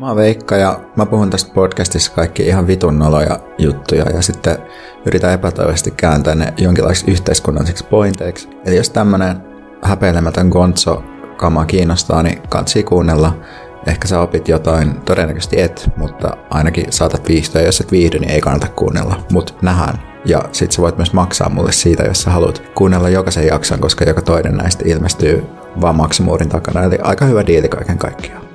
Mä oon Veikka ja mä puhun tästä podcastissa kaikki ihan vitun noloja juttuja ja sitten yritän epätoivoisesti kääntää ne jonkinlaiseksi yhteiskunnalliseksi pointeiksi. Eli jos tämmönen häpeilemätön gonzo kama kiinnostaa, niin kansi kuunnella. Ehkä sä opit jotain, todennäköisesti et, mutta ainakin saatat viihtyä. Jos et viihdy, niin ei kannata kuunnella. Mut nähdään. Ja sit sä voit myös maksaa mulle siitä, jos sä haluat kuunnella jokaisen jakson, koska joka toinen näistä ilmestyy vaan maksumuurin takana. Eli aika hyvä diili kaiken kaikkiaan.